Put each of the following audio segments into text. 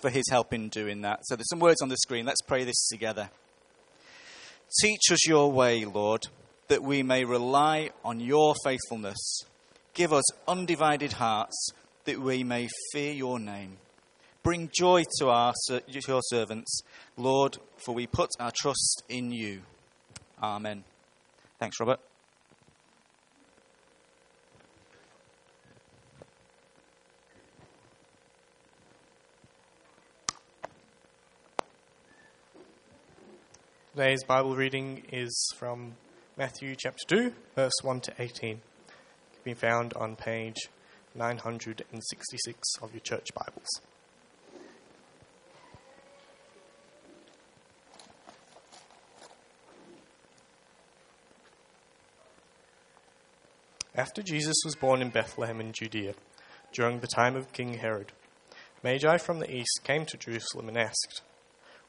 for his help in doing that. So there's some words on the screen. Let's pray this together. Teach us your way, Lord, that we may rely on your faithfulness. Give us undivided hearts that we may fear your name. Bring joy to our, to your servants, Lord, for we put our trust in you. Amen. Thanks, Robert. Today's Bible reading is from Matthew chapter 2, verse 1 to 18. It can be found on page 966 of your church Bibles. After Jesus was born in Bethlehem in Judea, during the time of King Herod, Magi from the east came to Jerusalem and asked,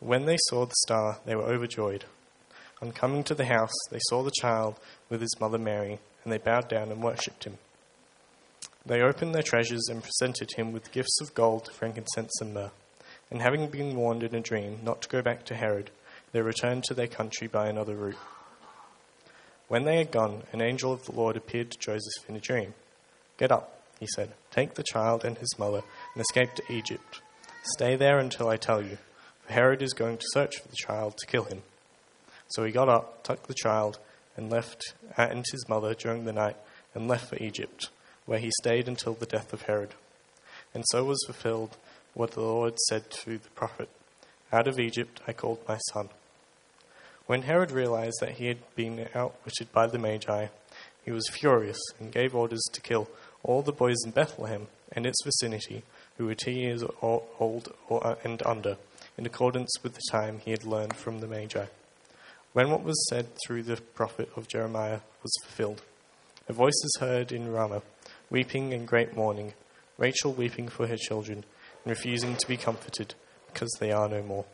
When they saw the star, they were overjoyed. On coming to the house, they saw the child with his mother Mary, and they bowed down and worshipped him. They opened their treasures and presented him with gifts of gold, frankincense, and myrrh. And having been warned in a dream not to go back to Herod, they returned to their country by another route. When they had gone, an angel of the Lord appeared to Joseph in a dream. Get up, he said, take the child and his mother and escape to Egypt. Stay there until I tell you, Herod is going to search for the child to kill him. So he got up, took the child, and left uh, and his mother during the night, and left for Egypt, where he stayed until the death of Herod. And so was fulfilled what the Lord said to the prophet Out of Egypt I called my son. When Herod realized that he had been outwitted by the Magi, he was furious and gave orders to kill all the boys in Bethlehem and its vicinity who were two years old uh, and under, in accordance with the time he had learned from the Magi. When what was said through the prophet of Jeremiah was fulfilled, a voice is heard in Ramah, weeping and great mourning, Rachel weeping for her children and refusing to be comforted because they are no more.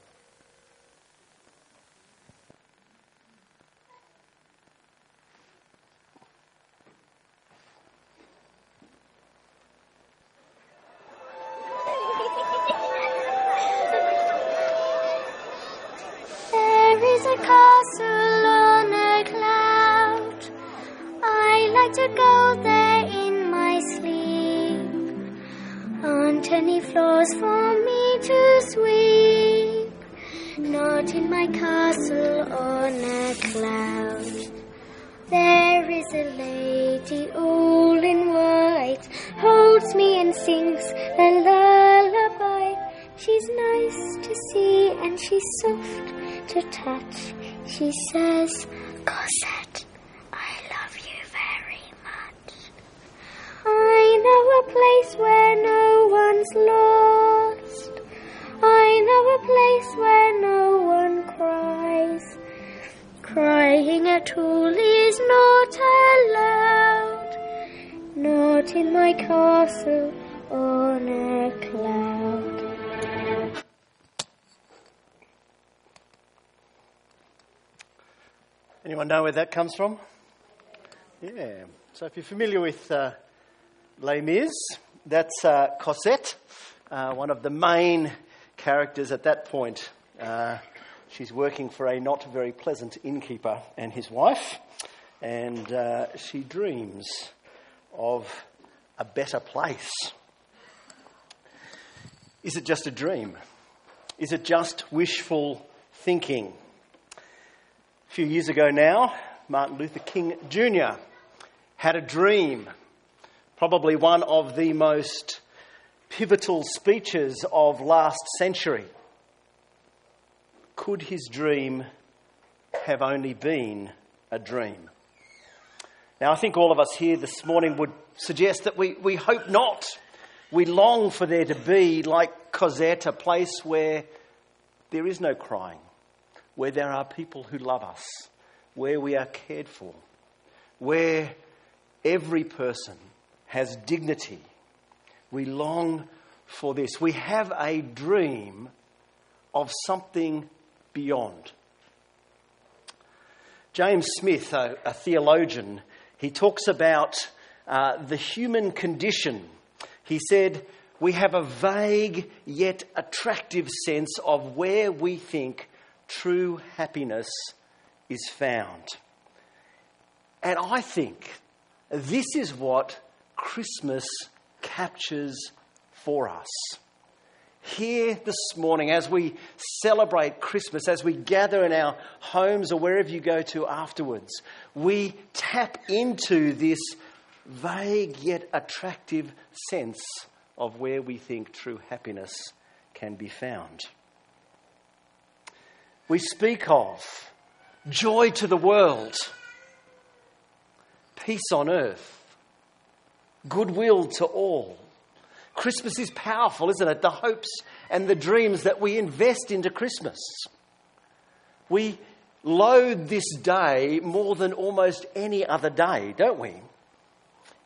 Crying at all is not allowed. Not in my castle on a cloud. Anyone know where that comes from? Yeah. So if you're familiar with uh, Les Mis, that's uh, Cosette, uh, one of the main characters at that point. Uh, she's working for a not very pleasant innkeeper and his wife, and uh, she dreams of a better place. Is it just a dream? Is it just wishful thinking? A few years ago now, Martin Luther King Jr. had a dream, probably one of the most pivotal speeches of last century. Could his dream have only been a dream? Now, I think all of us here this morning would suggest that we, we hope not. We long for there to be, like Cosette, a place where there is no crying, where there are people who love us, where we are cared for, where every person has dignity. We long for this. We have a dream of something beyond. James Smith, a, a theologian, he talks about uh, the human condition. He said, We have a vague yet attractive sense of where we think true happiness is found. And I think this is what Christmas captures for us. Here this morning, as we celebrate Christmas, as we gather in our homes or wherever you go to afterwards, we tap into this vague yet attractive sense of where we think true happiness can be found. We speak of joy to the world, peace on earth, goodwill to all. Christmas is powerful, isn't it? The hopes and the dreams that we invest into Christmas. We load this day more than almost any other day, don't we?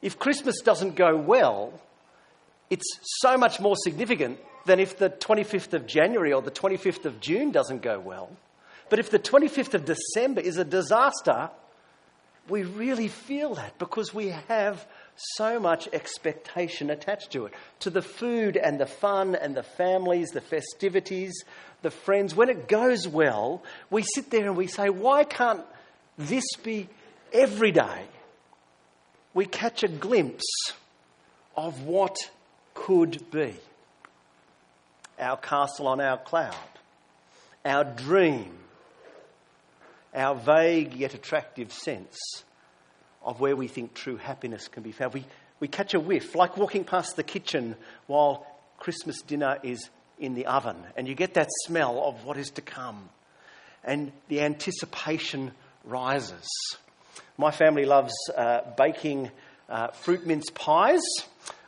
If Christmas doesn't go well, it's so much more significant than if the 25th of January or the 25th of June doesn't go well. But if the 25th of December is a disaster, we really feel that because we have so much expectation attached to it. To the food and the fun and the families, the festivities, the friends. When it goes well, we sit there and we say, why can't this be every day? We catch a glimpse of what could be. Our castle on our cloud, our dream, our vague yet attractive sense of where we think true happiness can be found. We, we catch a whiff, like walking past the kitchen while Christmas dinner is in the oven, and you get that smell of what is to come, and the anticipation rises. My family loves uh, baking uh, fruit mince pies.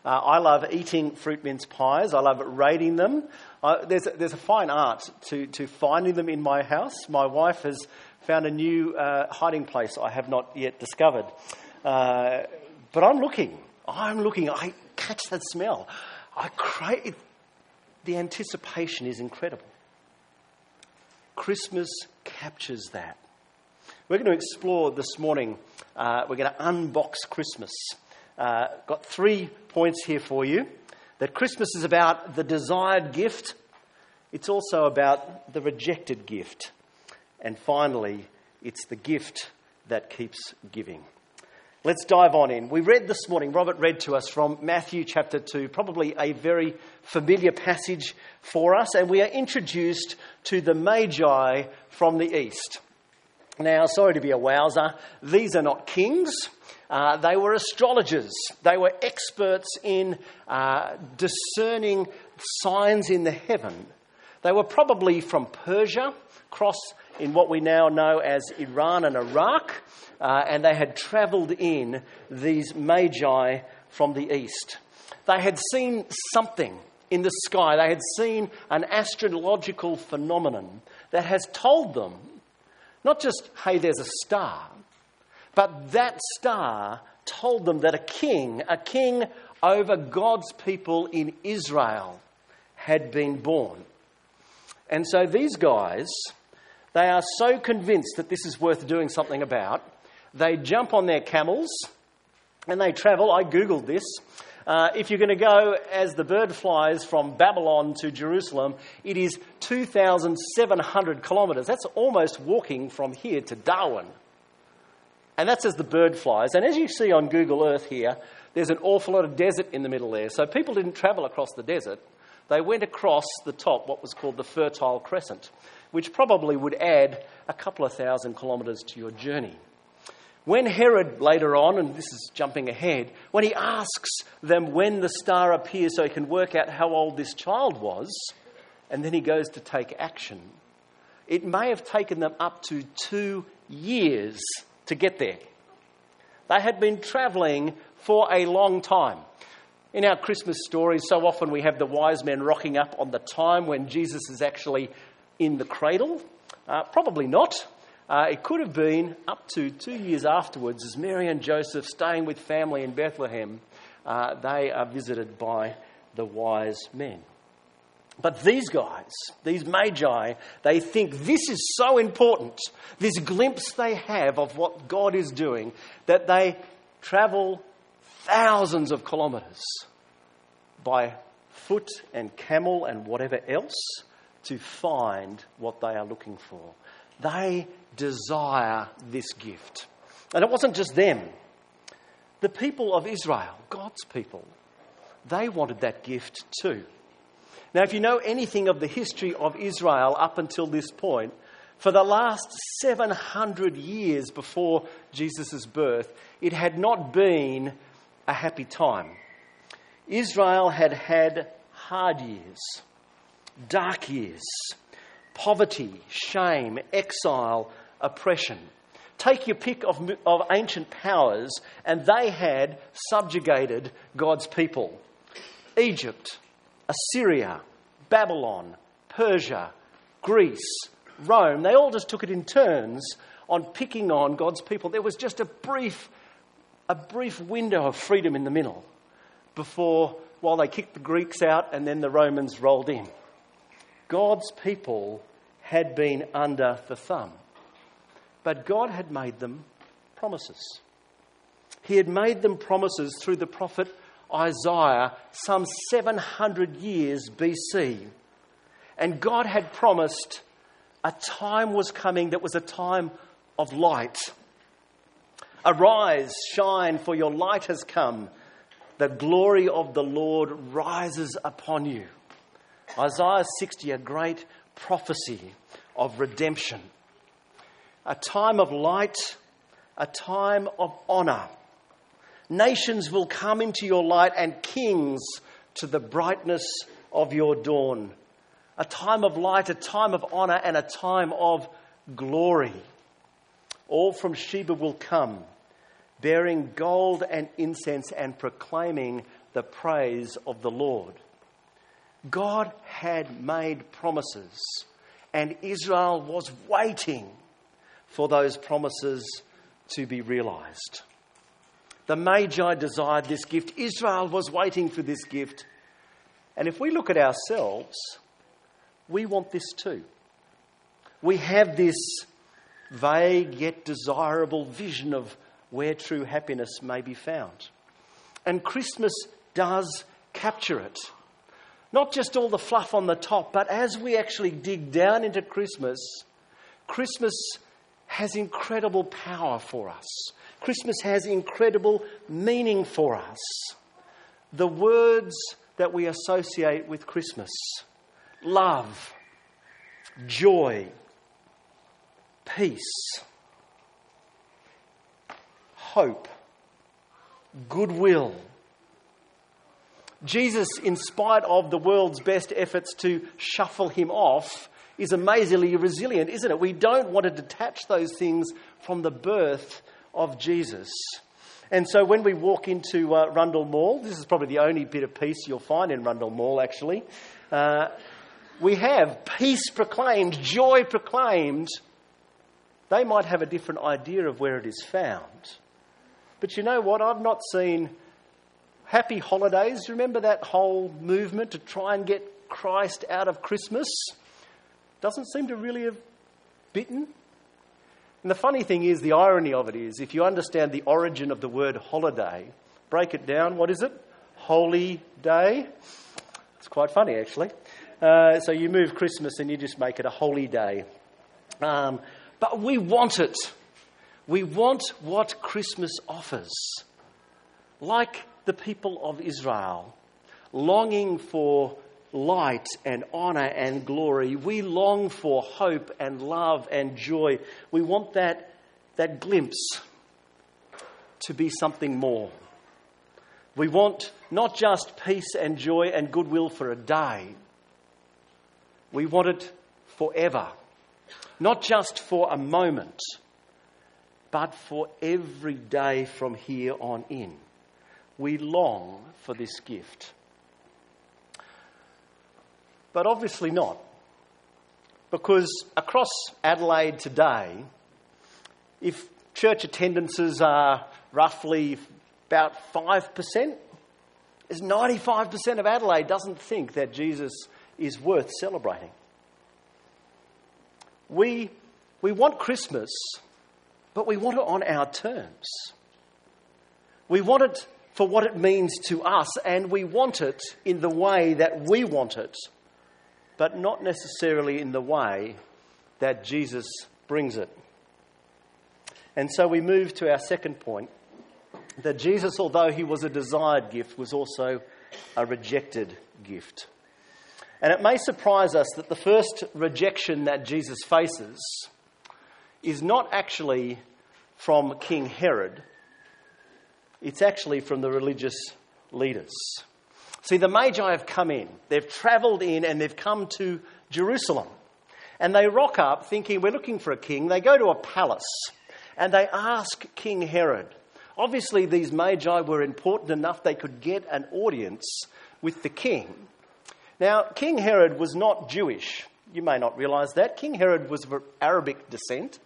Uh, I love eating fruit mince pies. I love raiding them. Uh, there's, a, there's a fine art to, to finding them in my house. My wife has found a new uh, hiding place I have not yet discovered. Uh, but I'm looking. I'm looking. I catch that smell. I crave. The anticipation is incredible. Christmas captures that. We're going to explore this morning. Uh, we're going to unbox Christmas. Uh, got three points here for you. That Christmas is about the desired gift. It's also about the rejected gift. And finally, it's the gift that keeps giving. Let's dive on in. We read this morning, Robert read to us from Matthew chapter 2, probably a very familiar passage for us, and we are introduced to the Magi from the east. Now, sorry to be a wowser, these are not kings. Uh, they were astrologers. They were experts in uh, discerning signs in the heaven. They were probably from Persia, cross in what we now know as Iran and Iraq, uh, and they had travelled in these magi from the east. They had seen something in the sky, they had seen an astrological phenomenon that has told them not just, hey, there's a star, but that star told them that a king, a king over God's people in Israel, had been born. And so these guys they are so convinced that this is worth doing something about, they jump on their camels and they travel. I googled this. Uh, if you're going to go as the bird flies from Babylon to Jerusalem, it is 2,700 kilometres. That's almost walking from here to Darwin. And that's as the bird flies. And as you see on Google Earth here, there's an awful lot of desert in the middle there. So people didn't travel across the desert. they went across the top, what was called the Fertile Crescent, which probably would add a couple of thousand kilometres to your journey. When Herod later on, and this is jumping ahead, when he asks them when the star appears so he can work out how old this child was, and then he goes to take action, it may have taken them up to two years to get there. They had been travelling for a long time. In our Christmas stories, so often we have the wise men rocking up on the time when Jesus is actually in the cradle. Uh, probably not. Uh, it could have been up to two years afterwards, as Mary and Joseph, staying with family in Bethlehem, uh, they are visited by the wise men. But these guys, these magi, they think this is so important, this glimpse they have of what God is doing, that they travel thousands of kilometres by foot and camel and whatever else to find what they are looking for. They desire this gift. And it wasn't just them. The people of Israel, God's people, they wanted that gift too. Now, if you know anything of the history of Israel up until this point, for the last 700 years before Jesus' birth, it had not been a happy time. Israel had had hard years, dark years, poverty, shame, exile, oppression. Take your pick of, of ancient powers, and they had subjugated God's people. Egypt, Assyria, Babylon, Persia, Greece, Rome, they all just took it in turns on picking on God's people. There was just a brief, a brief window of freedom in the middle before, while they kicked the Greeks out and then the Romans rolled in. God's people had been under the thumb. But God had made them promises. He had made them promises through the prophet Isaiah some 700 years BC. And God had promised a time was coming that was a time of light. Arise, shine, for your light has come. The glory of the Lord rises upon you. Isaiah 60, a great prophecy of redemption. A time of light, a time of honour Nations will come into your light, and kings to the brightness of your dawn. A time of light, a time of honour, and a time of glory. All from Sheba will come, bearing gold and incense and proclaiming the praise of the Lord. God had made promises, and Israel was waiting for those promises to be realised. The Magi desired this gift. Israel was waiting for this gift. And if we look at ourselves, we want this too. We have this vague yet desirable vision of where true happiness may be found. And Christmas does capture it. Not just all the fluff on the top, but as we actually dig down into Christmas, Christmas has incredible power for us. Christmas has incredible meaning for us. The words that we associate with Christmas love, joy, peace, hope, goodwill. Jesus, in spite of the world's best efforts to shuffle him off, is amazingly resilient, isn't it? We don't want to detach those things from the birth of Jesus. And so when we walk into uh, Rundle Mall, this is probably the only bit of peace you'll find in Rundle Mall actually. Uh, we have peace proclaimed, joy proclaimed. They might have a different idea of where it is found. But you know what? I've not seen happy holidays. Remember that whole movement to try and get Christ out of Christmas? Doesn't seem to really have bitten. And the funny thing is, the irony of it is, if you understand the origin of the word holiday, break it down, what is it? Holy day. It's quite funny, actually. Uh, so you move Christmas and you just make it a holy day. Um, but we want it. We want what Christmas offers. Like the people of Israel, longing for light and honour and glory. We long for hope and love and joy. We want that, that glimpse to be something more. We want not just peace and joy and goodwill for a day, we want it forever. Not just for a moment, but for every day from here on in. We long for this gift. But obviously not. Because across Adelaide today, if church attendances are roughly about 5%, is 95% of Adelaide doesn't think that Jesus is worth celebrating. We, we want Christmas, but we want it on our terms. We want it for what it means to us, and we want it in the way that we want it, but not necessarily in the way that Jesus brings it. And so we move to our second point that Jesus, although he was a desired gift, was also a rejected gift. And it may surprise us that the first rejection that Jesus faces is not actually from King Herod, it's actually from the religious leaders. See, the Magi have come in, they've travelled in, and they've come to Jerusalem. And they rock up thinking, We're looking for a king. They go to a palace and they ask King Herod. Obviously, these Magi were important enough they could get an audience with the king. Now, King Herod was not Jewish. You may not realise that. King Herod was of Arabic descent.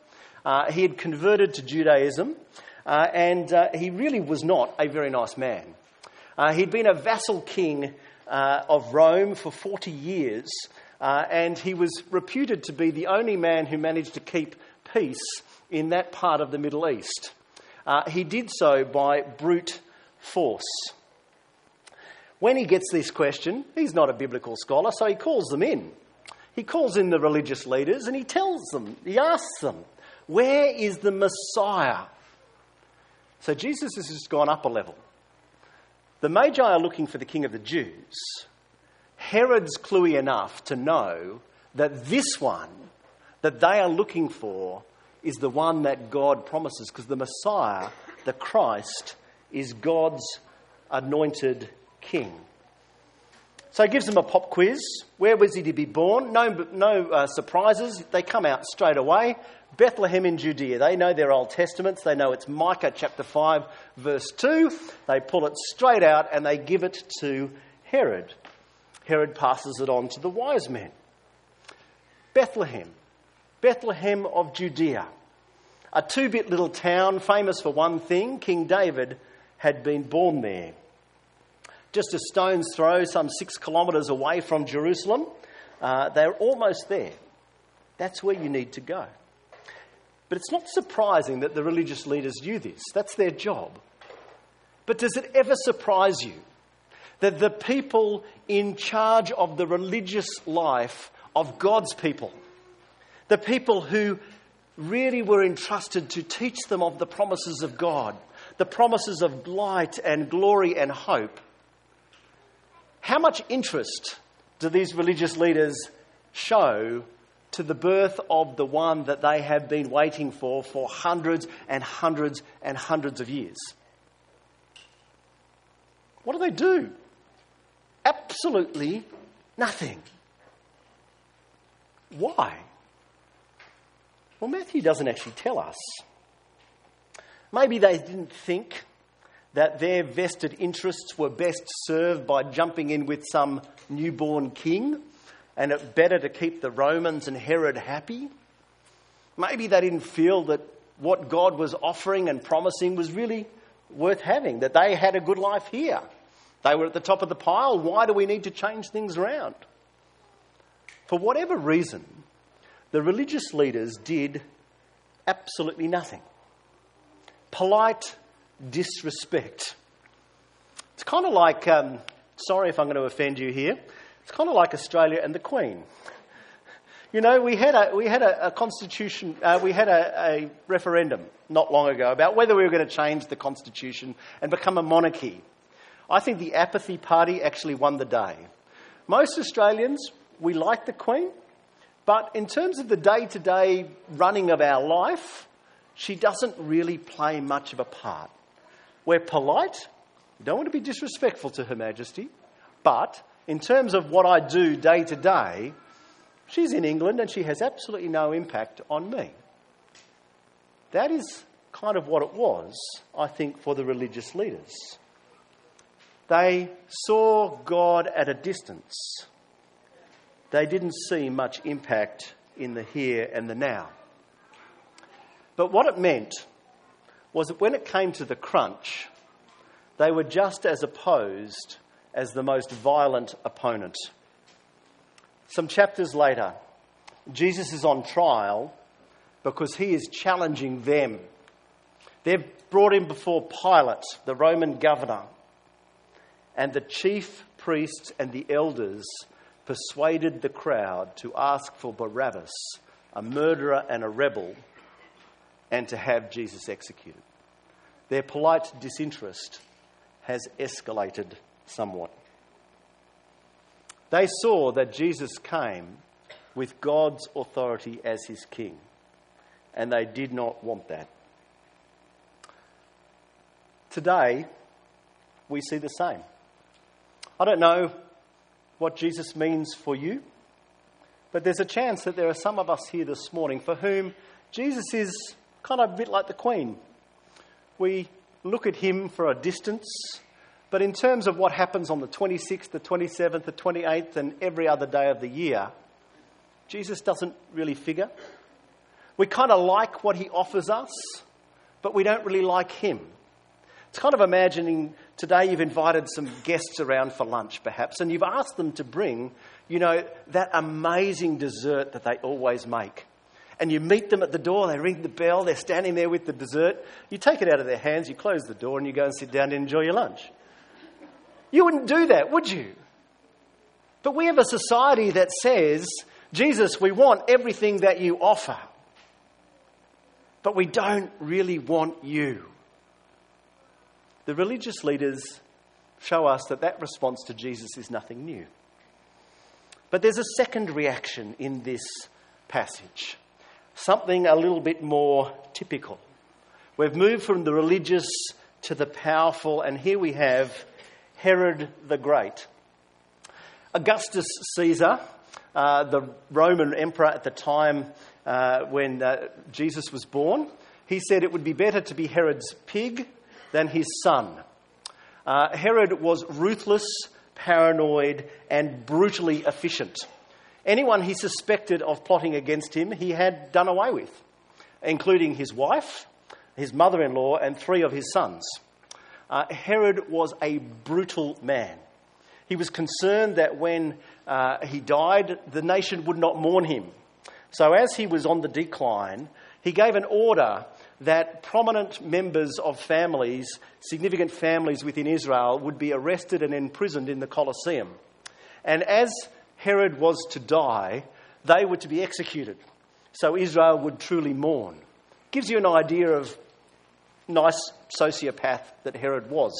Uh, he had converted to Judaism, uh, and uh, he really was not a very nice man. Uh, he'd been a vassal king uh, of Rome for 40 years, uh, and he was reputed to be the only man who managed to keep peace in that part of the Middle East. he did so by brute force. When he gets this question, he's not a biblical scholar, so he calls them in. He calls in the religious leaders and he tells them, he asks them, where is the Messiah? So Jesus has just gone up a level. The Magi are looking for the King of the Jews. Herod's cluey enough to know that this one that they are looking for is the one that God promises, because the Messiah, the Christ, is God's anointed king. So he gives them a pop quiz. Where was he to be born? No, no uh, surprises. They come out straight away. Bethlehem in Judea. They know their Old Testaments. They know it's Micah chapter 5, verse 2. They pull it straight out and they give it to Herod. Herod passes it on to the wise men. Bethlehem. Bethlehem of Judea. A two bit little town famous for one thing King David had been born there. Just a stone's throw, some six kilometres away from Jerusalem. Uh, they're almost there. That's where you need to go. But it's not surprising that the religious leaders knew this. That's their job. But does it ever surprise you that the people in charge of the religious life of God's people, the people who really were entrusted to teach them of the promises of God, the promises of light and glory and hope, how much interest do these religious leaders show to the birth of the one that they have been waiting for for hundreds and hundreds and hundreds of years. What do they do? Absolutely nothing. Why? Well, Matthew doesn't actually tell us. Maybe they didn't think that their vested interests were best served by jumping in with some newborn king and it better to keep the Romans and Herod happy. Maybe they didn't feel that what God was offering and promising was really worth having, that they had a good life here. They were at the top of the pile. Why do we need to change things around? For whatever reason, the religious leaders did absolutely nothing. Polite disrespect. It's kind of like, um, sorry if I'm going to offend you here, it's kind of like Australia and the Queen. You know, we had a, we had a, a constitution, uh, we had a, a referendum not long ago about whether we were going to change the constitution and become a monarchy. I think the apathy party actually won the day. Most Australians, we like the Queen, but in terms of the day to day running of our life, she doesn't really play much of a part. We're polite, we don't want to be disrespectful to Her Majesty, but in terms of what I do day to day, she's in England and she has absolutely no impact on me. That is kind of what it was, I think, for the religious leaders. They saw God at a distance. They didn't see much impact in the here and the now. But what it meant was that when it came to the crunch, they were just as opposed as the most violent opponent. Some chapters later, Jesus is on trial because he is challenging them. They've brought him before Pilate, the Roman governor, and the chief priests and the elders persuaded the crowd to ask for Barabbas, a murderer and a rebel, and to have Jesus executed. Their polite disinterest has escalated somewhat. They saw that Jesus came with God's authority as his king, and they did not want that. Today, we see the same. I don't know what Jesus means for you, but there's a chance that there are some of us here this morning for whom Jesus is kind of a bit like the Queen. We look at him for a distance, but in terms of what happens on the 26th, the 27th, the 28th, and every other day of the year, Jesus doesn't really figure. We kind of like what he offers us, but we don't really like him. It's kind of imagining today you've invited some guests around for lunch, perhaps, and you've asked them to bring, you know, that amazing dessert that they always make. And you meet them at the door, they ring the bell, they're standing there with the dessert. You take it out of their hands, you close the door, and you go and sit down and enjoy your lunch. You wouldn't do that, would you? But we have a society that says, Jesus, we want everything that you offer, but we don't really want you. The religious leaders show us that that response to Jesus is nothing new. But there's a second reaction in this passage, something a little bit more typical. We've moved from the religious to the powerful, and here we have Herod the Great. Augustus Caesar, uh, the Roman emperor at the time uh, when uh, Jesus was born, he said it would be better to be Herod's pig than his son. Uh, Herod was ruthless, paranoid, and brutally efficient. Anyone he suspected of plotting against him, he had done away with, including his wife, his mother in law, and three of his sons. Uh, Herod was a brutal man. He was concerned that when uh, he died, the nation would not mourn him. So, as he was on the decline, he gave an order that prominent members of families, significant families within Israel, would be arrested and imprisoned in the Colosseum. And as Herod was to die, they were to be executed. So Israel would truly mourn. Gives you an idea of nice sociopath that Herod was.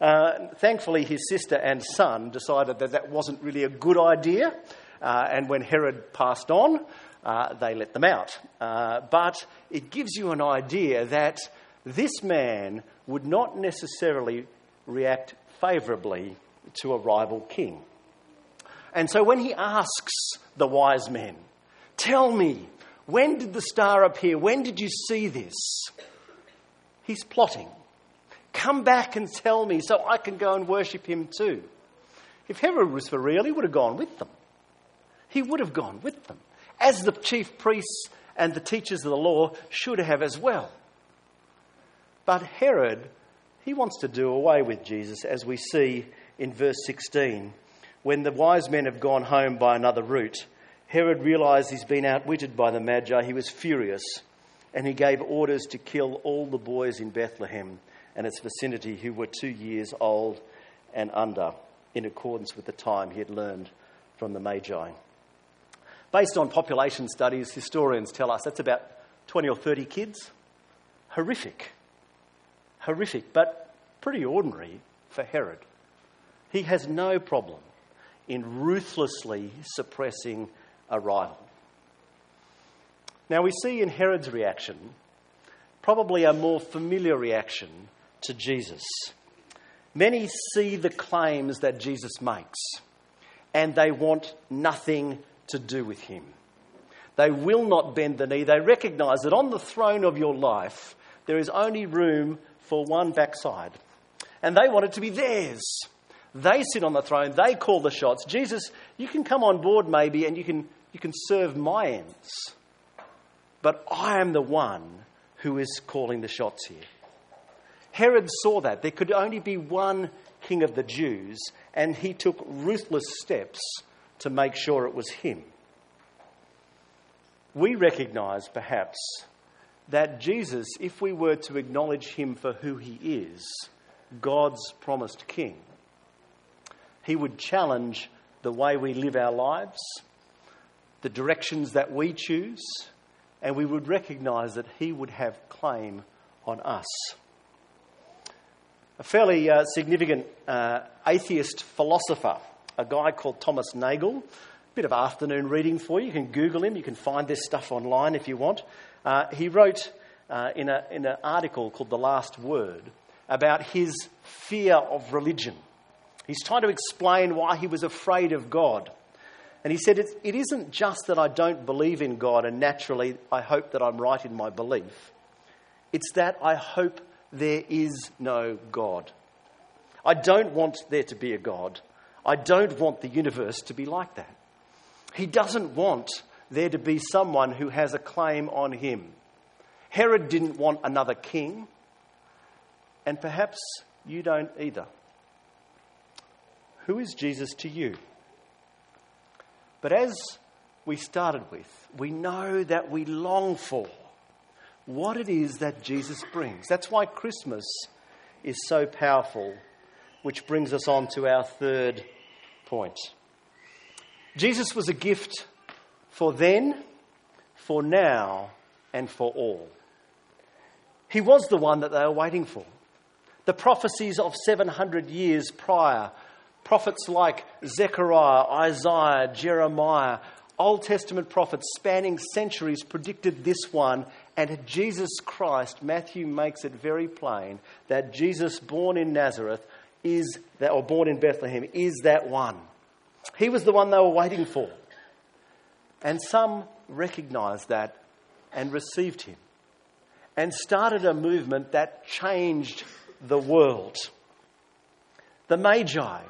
Uh, thankfully, his sister and son decided that that wasn't really a good idea. Uh, and when Herod passed on, uh, they let them out. Uh, but it gives you an idea that this man would not necessarily react favourably to a rival king. And so when he asks the wise men, Tell me, when did the star appear? When did you see this? He's plotting. Come back and tell me so I can go and worship him too. If Herod was for real, he would have gone with them. He would have gone with them as the chief priests and the teachers of the law should have as well. But Herod, he wants to do away with Jesus, as we see in verse 16. When the wise men have gone home by another route, Herod realized he's been outwitted by the Magi. He was furious, and he gave orders to kill all the boys in Bethlehem and its vicinity who were two years old and under, in accordance with the time he had learned from the Magi. Based on population studies, historians tell us that's about 20 or 30 kids. Horrific. Horrific, but pretty ordinary for Herod. He has no problem in ruthlessly suppressing a rival. Now, we see in Herod's reaction probably a more familiar reaction to Jesus. Many see the claims that Jesus makes and they want nothing to do with him. They will not bend the knee. They recognize that on the throne of your life, there is only room for one backside. And they want it to be theirs. They sit on the throne, they call the shots. Jesus, you can come on board maybe and you can, you can serve my ends. But I am the one who is calling the shots here. Herod saw that. There could only be one king of the Jews, and he took ruthless steps to make sure it was him. We recognize, perhaps, that Jesus, if we were to acknowledge him for who he is, God's promised king, he would challenge the way we live our lives, the directions that we choose, and we would recognize that he would have claim on us. A fairly uh, significant uh, atheist philosopher, a guy called Thomas Nagel, a bit of afternoon reading for you. You can Google him, you can find this stuff online if you want. Uh, he wrote uh, in, a, in an article called The Last Word about his fear of religion. He's trying to explain why he was afraid of God. And he said, it, isn't just that I don't believe in God and naturally I hope that I'm right in my belief. It's that I hope there is no God. I don't want there to be a God. I don't want the universe to be like that. He doesn't want there to be someone who has a claim on him. Herod didn't want another king, and perhaps you don't either. Who is Jesus to you? But as we started with, we know that we long for what it is that Jesus brings. That's why Christmas is so powerful, which brings us on to our third point. Jesus was a gift for then, for now, and for all. He was the one that they were waiting for. The prophecies of 700 years prior, prophets like Zechariah, Isaiah, Jeremiah, Old Testament prophets spanning centuries predicted this one, and Jesus Christ, Matthew makes it very plain that Jesus, born in Nazareth, is that, or born in Bethlehem, is that one. He was the one they were waiting for. And some recognized that and received him and started a movement that changed the world. The Magi,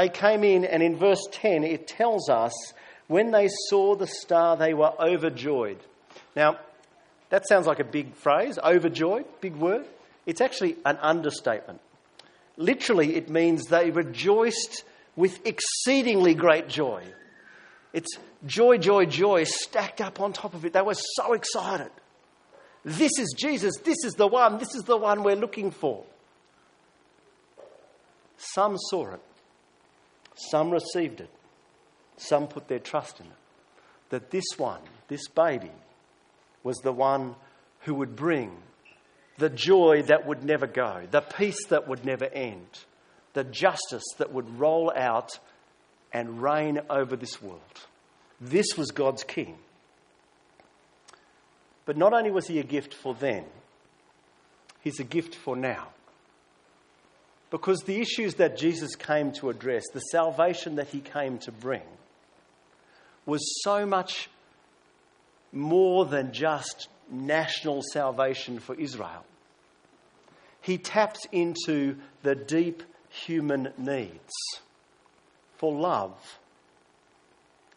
they came in, and in verse 10, it tells us when they saw the star, they were overjoyed. Now, that sounds like a big phrase, overjoyed, big word. It's actually an understatement. Literally, it means they rejoiced with exceedingly great joy. It's joy, joy, joy stacked up on top of it. They were so excited. This is Jesus. This is the one. This is the one we're looking for. Some saw it, some received it, some put their trust in it. That this one, this baby, was the one who would bring the joy that would never go, the peace that would never end, the justice that would roll out and reign over this world. This was God's king. But not only was he a gift for then, he's a gift for now. Because the issues that Jesus came to address, the salvation that he came to bring, was so much more than just national salvation for Israel. He taps into the deep human needs for love,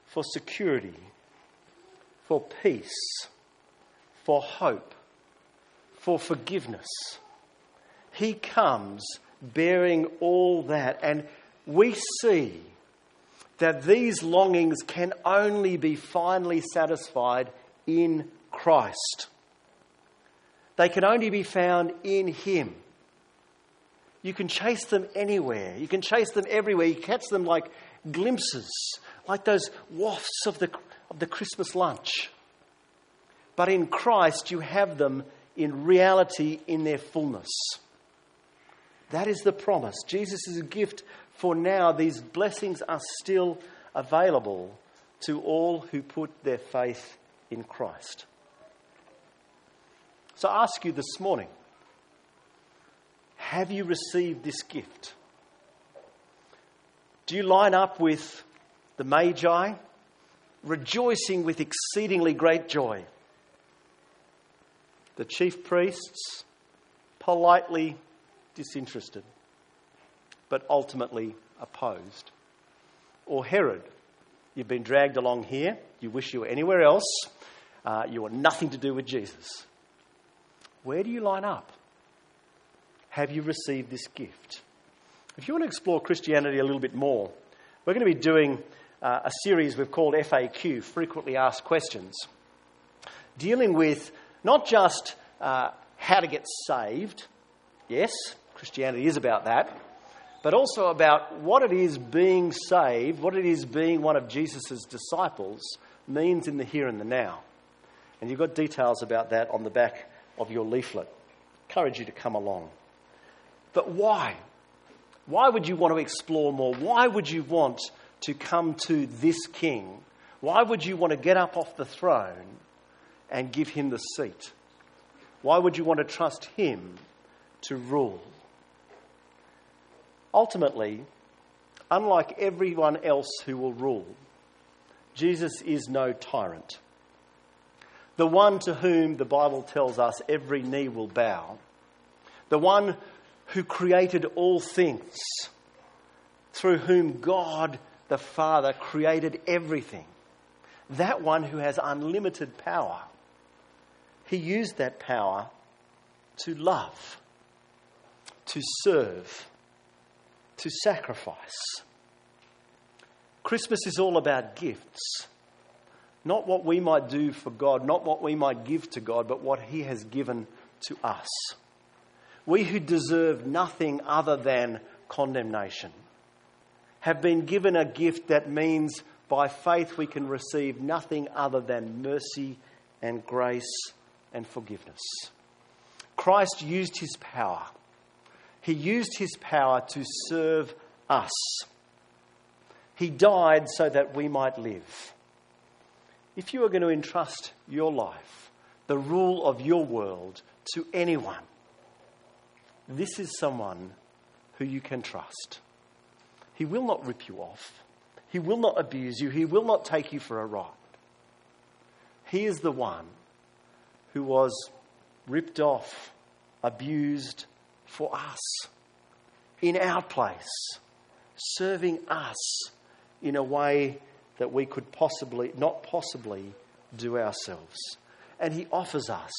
for security, for peace, for hope, for forgiveness. He comes bearing all that, and we see that these longings can only be finally satisfied in Christ. They can only be found in Him. You can chase them anywhere. You can chase them everywhere. You catch them like glimpses, like those wafts of the, of the Christmas lunch. But in Christ, you have them in reality in their fullness. That is the promise. Jesus is a gift For now, these blessings are still available to all who put their faith in Christ. So I ask you this morning have you received this gift? Do you line up with the Magi, rejoicing with exceedingly great joy? The chief priests, politely disinterested, but ultimately opposed. Or Herod, you've been dragged along here, you wish you were anywhere else, uh, you want nothing to do with Jesus. Where do you line up? Have you received this gift? If you want to explore Christianity a little bit more, we're going to be doing uh, a series we've called FAQ, Frequently Asked Questions, dealing with not just uh, how to get saved, yes, Christianity is about that, but also about what it is being saved, what it is being one of Jesus' disciples means in the here and the now. And you've got details about that on the back of your leaflet. Encourage you to come along. But why? Why would you want to explore more? Why would you want to come to this king? Why would you want to get up off the throne and give him the seat? Why would you want to trust him to rule? Ultimately, unlike everyone else who will rule, Jesus is no tyrant. The one to whom the Bible tells us every knee will bow, the one who created all things, through whom God the Father created everything, that one who has unlimited power, he used that power to love, to serve, to sacrifice. Christmas is all about gifts. Not what we might do for God, not what we might give to God, but what He has given to us. We who deserve nothing other than condemnation have been given a gift that means by faith we can receive nothing other than mercy and grace and forgiveness. Christ used his power. He used his power to serve us. He died so that we might live. If you are going to entrust your life, the rule of your world, to anyone, this is someone who you can trust. He will not rip you off. He will not abuse you. He will not take you for a ride. He is the one who was ripped off, abused for us, in our place, serving us in a way that we could possibly, not possibly, do ourselves. And He offers us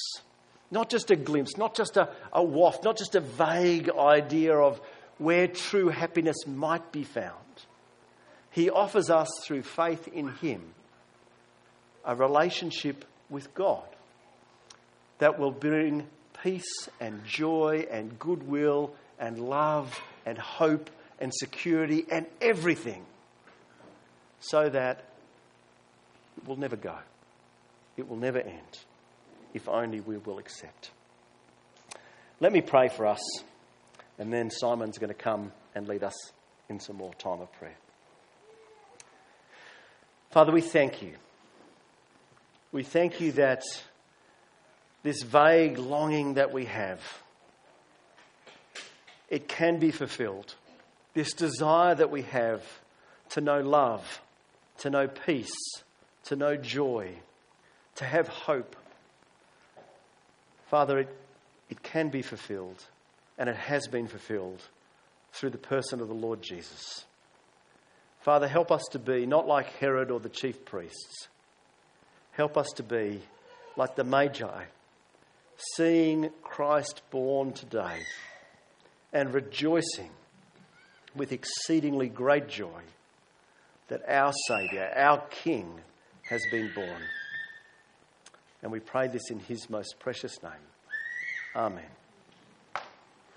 not just a glimpse, not just a, a waft, not just a vague idea of where true happiness might be found. He offers us through faith in Him a relationship with God that will bring peace and joy and goodwill and love and hope and security and everything so that it will never go. It will never end if only we will accept. Let me pray for us, and then Simon's going to come and lead us in some more time of prayer. Father, we thank you. We thank you that this vague longing that we have, it can be fulfilled. This desire that we have to know love, to know peace, to know joy, to have hope, Father, it, it can be fulfilled, and it has been fulfilled through the person of the Lord Jesus. Father, help us to be not like Herod or the chief priests. Help us to be like the Magi, seeing Christ born today and rejoicing with exceedingly great joy that our Saviour, our King, has been born. And we pray this in his most precious name. Amen.